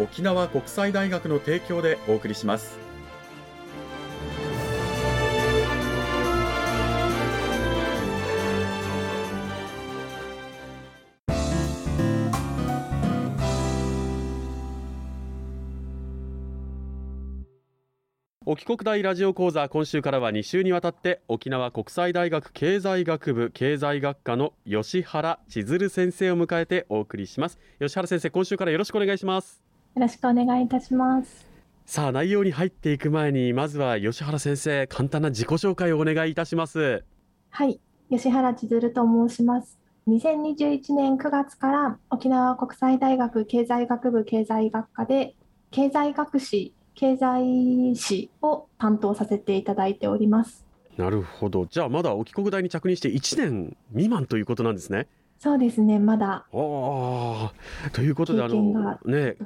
沖縄国際大学の提供でお送りします。沖国大ラジオ講座今週からは2週にわたって沖縄国際大学経済学部経済学科の吉原千鶴先生を迎えてお送りします。吉原先生今週からよろしくお願いします。よろしくお願いいたします。さあ内容に入っていく前にまずは吉原先生簡単な自己紹介をお願いいたします。はい吉原千鶴と申します。2021年9月から沖縄国際大学経済学部経済学科で経済学士経済史を担当させていただいております。なるほど。じゃあまだ沖国大に着任して1年未満ということなんですねそうですねまだ。ああということであのね。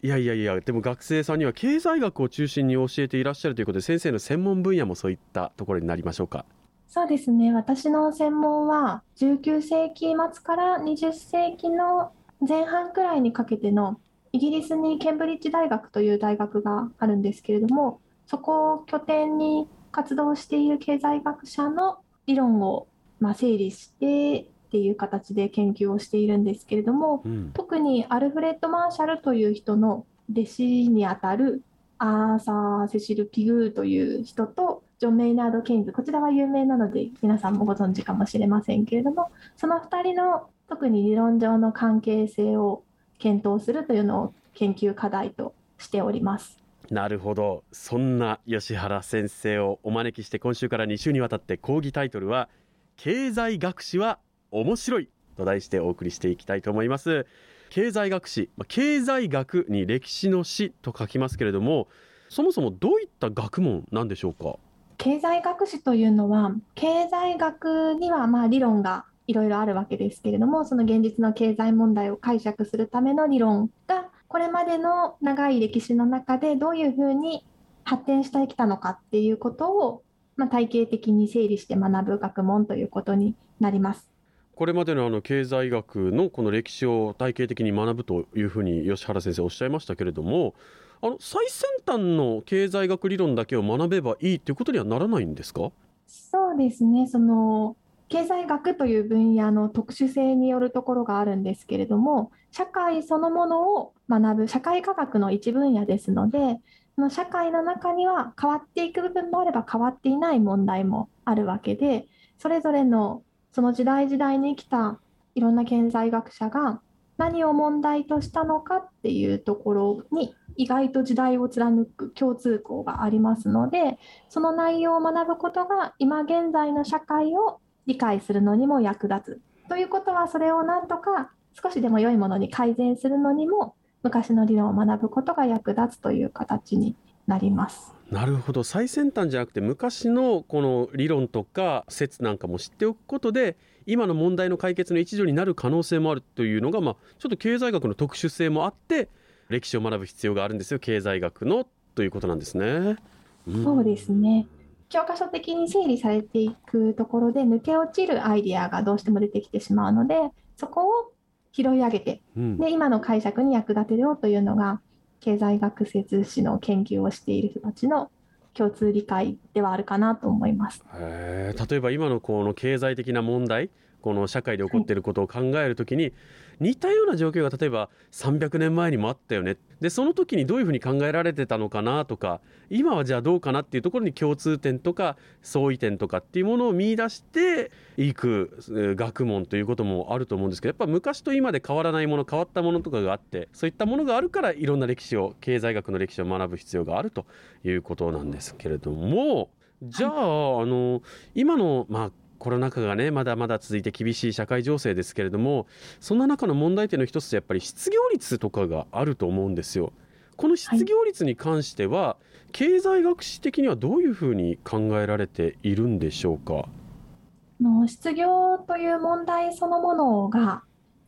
いやいやいやでも学生さんには経済学を中心に教えていらっしゃるということで先生の専門分野もそういったところになりましょうか。そうですね私の専門は19世紀末から20世紀の前半くらいにかけてのイギリスにケンブリッジ大学という大学があるんですけれどもそこを拠点に活動している経済学者の理論をまあ整理してっていう形で研究をしているんですけれども、うん、特にアルフレッド・マーシャルという人の弟子にあたるアーサー・セシル・ピグーという人とジョン・メイナード・ケインズこちらは有名なので皆さんもご存知かもしれませんけれどもその2人の特に理論上の関係性を検討するというのを研究課題としております。なるほどそんな吉原先生をお招きして今週から2週にわたって講義タイトルは「経済学史は面白い」と題してお送りしていきたいと思います。経済学史経済学に歴史の史と書きますけれどもそもそもどういった学問なんでしょうか？経済学史というのは経済学にはまあ理論がいろいろあるわけですけれどもその現実の経済問題を解釈するための理論がこれまでの長い歴史の中でどういうふうに発展してきたのかっていうことを、まあ、体系的に整理して学ぶ学問ということになります。これまでのあの経済学のこの歴史を体系的に学ぶというふうに吉原先生おっしゃいましたけれどもあの最先端の経済学理論だけを学べばいいということにはならないんですか？そうですね。その経済学という分野の特殊性によるところがあるんですけれども社会そのものを学ぶ社会科学の一分野ですのでの社会の中には変わっていく部分もあれば変わっていない問題もあるわけでそれぞれのその時代時代に生きたいろんな経済学者が何を問題としたのかっていうところに意外と時代を貫く共通項がありますのでその内容を学ぶことが今現在の社会を理解するのにも役立つ。ということはそれをなんとか少しでも良いものに改善するのにも昔の理論を学ぶことが役立つという形になります。なるほど。最先端じゃなくて昔のこの理論とか説なんかも知っておくことで今の問題の解決の一助になる可能性もあるというのが、まあ、ちょっと経済学の特殊性もあって歴史を学ぶ必要があるんですよ。経済学のということなんですね。うん、そうですね。教科書的に整理されていくところで抜け落ちるアイデアがどうしても出てきてしまうのでそこを拾い上げて、うん、で今の解釈に役立てようというのが経済学説史の研究をしている人たちの共通理解ではあるかなと思います。例えば今のこの経済的な問題この社会で起こっていることを考えるときに、似たような状況が例えば300年前にもあったよね。でその時にどういうふうに考えられてたのかなとか今はじゃあどうかなっていうところに共通点とか相違点とかっていうものを見出していく学問ということもあると思うんですけどやっぱ昔と今で変わらないもの変わったものとかがあってそういったものがあるからいろんな歴史を経済学の歴史を学ぶ必要があるということなんですけれども。じゃあ,、あの今のまあコロナ禍がねまだまだ続いて厳しい社会情勢ですけれどもそんな中の問題点の一つやっぱり失業率とかがあると思うんですよ。この失業率に関しては、はい、経済学史的にはどういうふうに考えられているんでしょうか？の失業という問題そのものが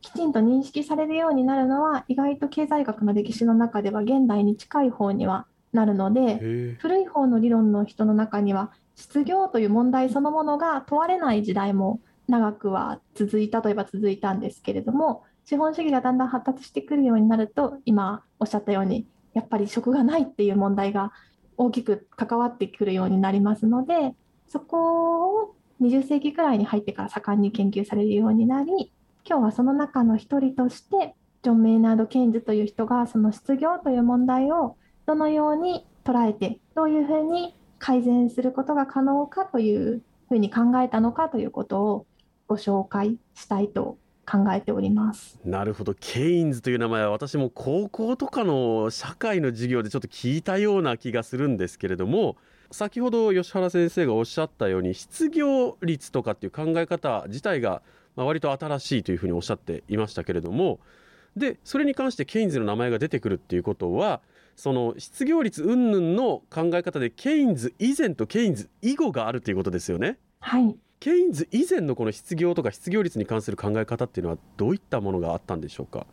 きちんと認識されるようになるのは意外と経済学の歴史の中では現代に近い方にはなるので古い方の理論の人の中には失業という問題そのものが問われない時代も長くは続いたといえば続いたんですけれども資本主義がだんだん発達してくるようになると今おっしゃったようにやっぱり職がないっていう問題が大きく関わってくるようになりますのでそこを20世紀くらいに入ってから盛んに研究されるようになり今日はその中の一人としてジョン・メイナード・ケインズという人がその失業という問題をどのように捉えてどういうふうに改善することが可能かというふうに考えたのかということをご紹介したいと考えております。なるほど。ケインズという名前は私も高校とかの社会の授業でちょっと聞いたような気がするんですけれども先ほど吉原先生がおっしゃったように失業率とかっていう考え方自体が割と新しいというふうにおっしゃっていましたけれどもでそれに関してケインズの名前が出てくるっていうことはその失業率云々の考え方でケインズ以前とケインズ以後があるということですよね。はいケインズ以前のこの失業とか失業率に関する考え方っていうのはどういったものがあったんでしょうか？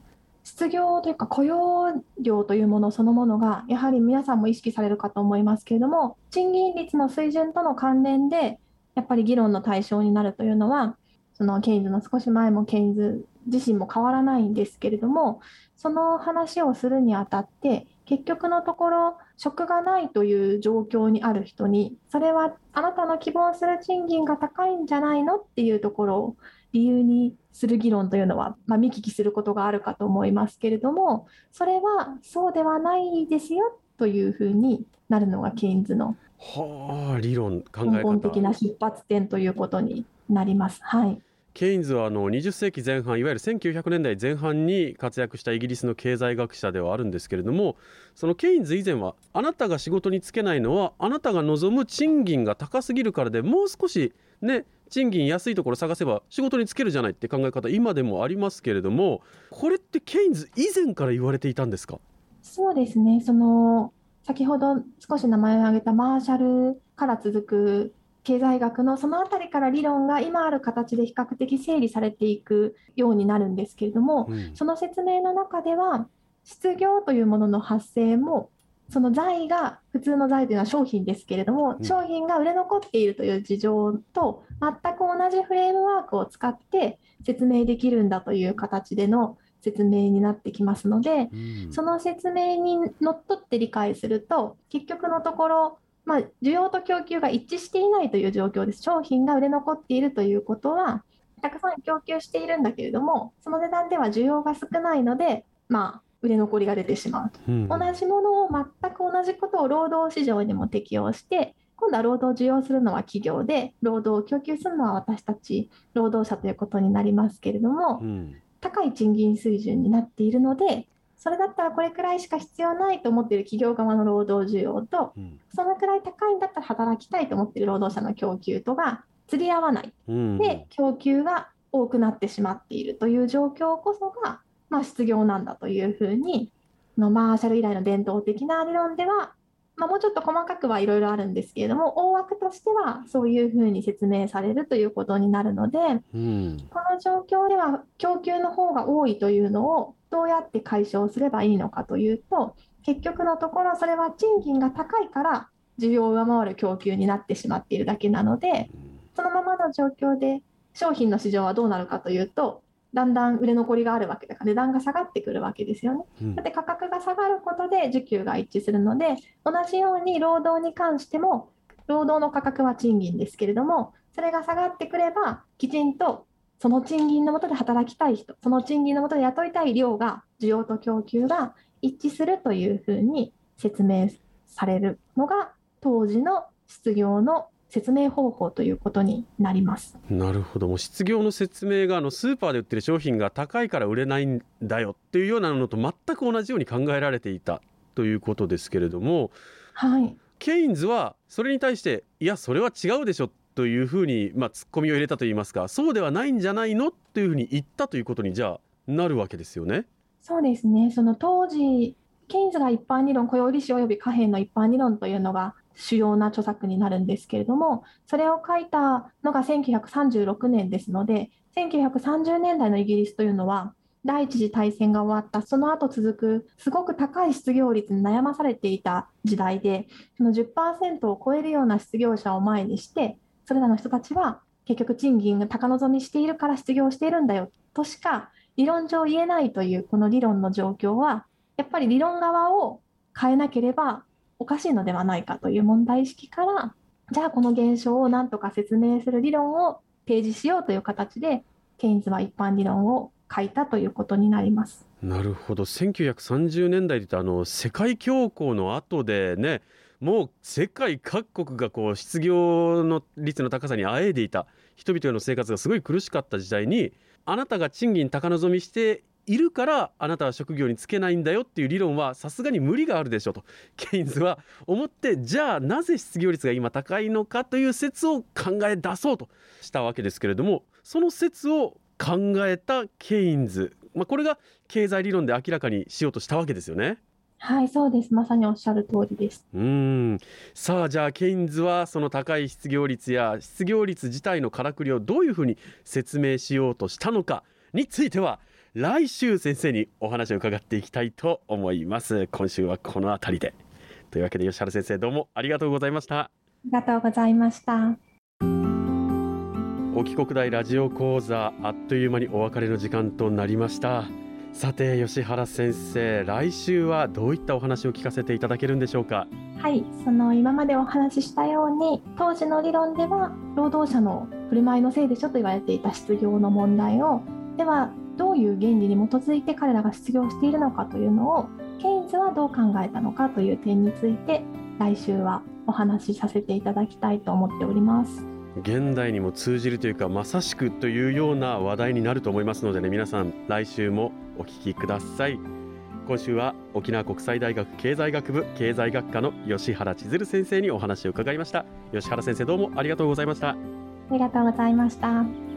失業というか雇用量というものそのものがやはり皆さんも意識されるかと思いますけれども賃金率の水準との関連でやっぱり議論の対象になるというのはそのケインズの少し前もケインズ自身も変わらないんですけれどもその話をするにあたって結局のところ職がないという状況にある人にそれはあなたの希望する賃金が高いんじゃないのっていうところを理由にする議論というのは、まあ、見聞きすることがあるかと思いますけれどもそれはそうではないですよというふうになるのがケインズのはあ理論考え根本的な出発点ということになります。はいケインズはあの20世紀前半いわゆる1900年代前半に活躍したイギリスの経済学者ではあるんですけれどもそのケインズ以前はあなたが仕事に就けないのはあなたが望む賃金が高すぎるからでもう少しね賃金安いところ探せば仕事に就けるじゃないって考え方今でもありますけれどもこれってケインズ以前から言われていたんですか？そうですね。その先ほど少し名前を挙げたマーシャルから続く経済学のその辺りから理論が今ある形で比較的整理されていくようになるんですけれども、うん、その説明の中では失業というものの発生もその財が普通の財というのは商品ですけれども、うん、商品が売れ残っているという事情と全く同じフレームワークを使って説明できるんだという形での説明になってきますので、うん、その説明にのっとって理解すると結局のところまあ、需要と供給が一致していないという状況です。商品が売れ残っているということは、たくさん供給しているんだけれども、その値段では需要が少ないので、まあ、売れ残りが出てしまうと、うん、同じものを全く同じことを労働市場にも適用して、今度は労働を需要するのは企業で、労働を供給するのは私たち労働者ということになりますけれども、うん、高い賃金水準になっているので、それだったらこれくらいしか必要ないと思っている企業側の労働需要と、うん、そのくらい高いんだったら働きたいと思っている労働者の供給とが釣り合わない、うん、で供給が多くなってしまっているという状況こそが、まあ、失業なんだというふうにのマーシャル以来の伝統的な理論では、まあ、もうちょっと細かくはいろいろあるんですけれども大枠としてはそういうふうに説明されるということになるので、うん、この状況では供給の方が多いというのをどうやって解消すればいいのかというと結局のところそれは賃金が高いから需要を上回る供給になってしまっているだけなのでそのままの状況で商品の市場はどうなるかというとだんだん売れ残りがあるわけだから値段が下がってくるわけですよね。だって価格が下がることで需給が一致するので同じように労働に関しても労働の価格は賃金ですけれどもそれが下がってくればきちんとその賃金のもとで働きたい人その賃金のもとで雇いたい量が需要と供給が一致するというふうに説明されるのが当時の失業の説明方法ということになります。なるほど。もう失業の説明があのスーパーで売ってる商品が高いから売れないんだよっていうようなのと全く同じように考えられていたということですけれども、はい、ケインズはそれに対していやそれは違うでしょというふうに、まあ、ツッコミを入れたといいますかそうではないんじゃないのというふうに言ったということにじゃあなるわけですよね。そうですねその当時ケインズが一般理論雇用利子及び貨幣の一般理論というのが主要な著作になるんですけれどもそれを書いたのが1936年ですので1930年代のイギリスというのは第一次大戦が終わったその後続くすごく高い失業率に悩まされていた時代でその10%を超えるような失業者を前にしてそれらの人たちは結局賃金が高望みしているから失業しているんだよとしか理論上言えないというこの理論の状況はやっぱり理論側を変えなければおかしいのではないかという問題意識からじゃあこの現象を何とか説明する理論を提示しようという形でケインズは一般理論を書いたということになります。なるほど1930年代であの世界恐慌の後でねもう世界各国がこう失業の率の高さにあえいでいた。人々の生活がすごい苦しかった時代にあなたが賃金高望みしているからあなたは職業に就けないんだよっていう理論はさすがに無理があるでしょと。ケインズは思ってじゃあなぜ失業率が今高いのかという説を考え出そうとしたわけですけれどもその説を考えたケインズ、まあ、これが経済理論で明らかにしようとしたわけですよね。はい、そうです。まさにおっしゃる通りです。うん。さあ、じゃあ、ケインズはその高い失業率や失業率自体のからくりをどういうふうに説明しようとしたのかについては、来週先生にお話を伺っていきたいと思います今週はこの辺りでというわけで吉原先生どうもありがとうございましたありがとうございました沖国大ラジオ講座あっという間にお別れの時間となりましたさて吉原先生来週はどういったお話を聞かせていただけるんでしょうか？はいその今までお話ししたように当時の理論では労働者の振る舞いのせいでしょと言われていた失業の問題をではどういう原理に基づいて彼らが失業しているのかというのをケインズはどう考えたのかという点について来週はお話しさせていただきたいと思っております。現代にも通じるというかまさしくというような話題になると思いますのでね皆さん来週もお聞きください。今週は沖縄国際大学経済学部経済学科の吉原千鶴先生にお話を伺いました。吉原先生どうもありがとうございました。ありがとうございました。